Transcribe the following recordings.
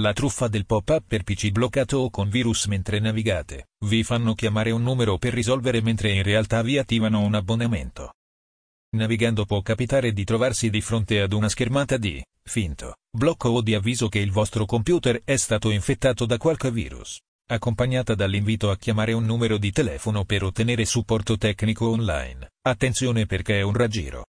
La truffa del pop-up per PC bloccato o con virus mentre navigate. Vi fanno chiamare un numero per risolvere mentre in realtà vi attivano un abbonamento. Navigando può capitare di trovarsi di fronte ad una schermata di finto blocco o di avviso che il vostro computer è stato infettato da qualche virus, accompagnata dall'invito a chiamare un numero di telefono per ottenere supporto tecnico online. Attenzione perché è un raggiro.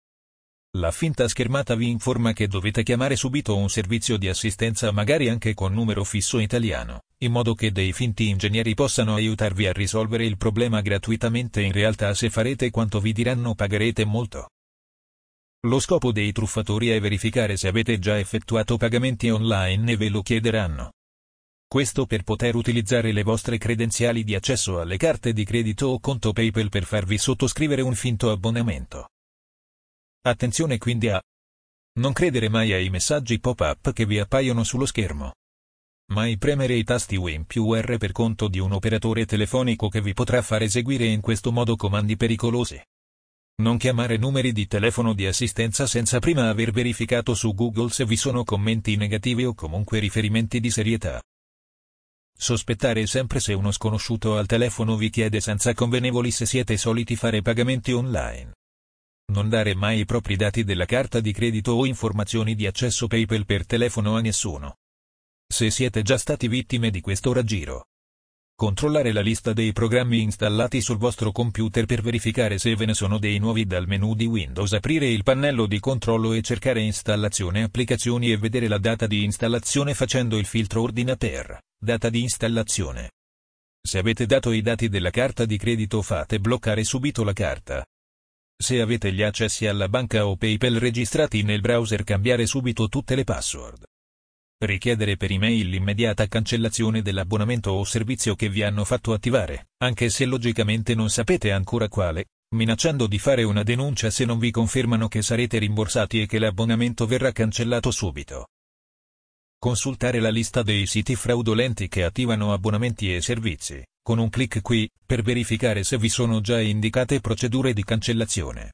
La finta schermata vi informa che dovete chiamare subito un servizio di assistenza magari anche con numero fisso italiano, in modo che dei finti ingegneri possano aiutarvi a risolvere il problema gratuitamente in realtà se farete quanto vi diranno pagherete molto. Lo scopo dei truffatori è verificare se avete già effettuato pagamenti online e ve lo chiederanno. Questo per poter utilizzare le vostre credenziali di accesso alle carte di credito o conto PayPal per farvi sottoscrivere un finto abbonamento. Attenzione quindi a non credere mai ai messaggi pop-up che vi appaiono sullo schermo. Mai premere i tasti Win più R per conto di un operatore telefonico che vi potrà far eseguire in questo modo comandi pericolosi. Non chiamare numeri di telefono di assistenza senza prima aver verificato su Google se vi sono commenti negativi o comunque riferimenti di serietà. Sospettare sempre se uno sconosciuto al telefono vi chiede senza convenevoli se siete soliti fare pagamenti online. Non dare mai i propri dati della carta di credito o informazioni di accesso PayPal per telefono a nessuno. Se siete già stati vittime di questo raggiro. Controllare la lista dei programmi installati sul vostro computer per verificare se ve ne sono dei nuovi dal menu di Windows. Aprire il pannello di controllo e cercare installazione applicazioni e vedere la data di installazione facendo il filtro ordina per data di installazione. Se avete dato i dati della carta di credito fate bloccare subito la carta. Se avete gli accessi alla banca o PayPal registrati nel browser cambiare subito tutte le password. Richiedere per email l'immediata cancellazione dell'abbonamento o servizio che vi hanno fatto attivare, anche se logicamente non sapete ancora quale, minacciando di fare una denuncia se non vi confermano che sarete rimborsati e che l'abbonamento verrà cancellato subito. Consultare la lista dei siti fraudolenti che attivano abbonamenti e servizi con un clic qui, per verificare se vi sono già indicate procedure di cancellazione.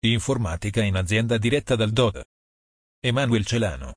Informatica in azienda diretta dal DOD. Emanuel Celano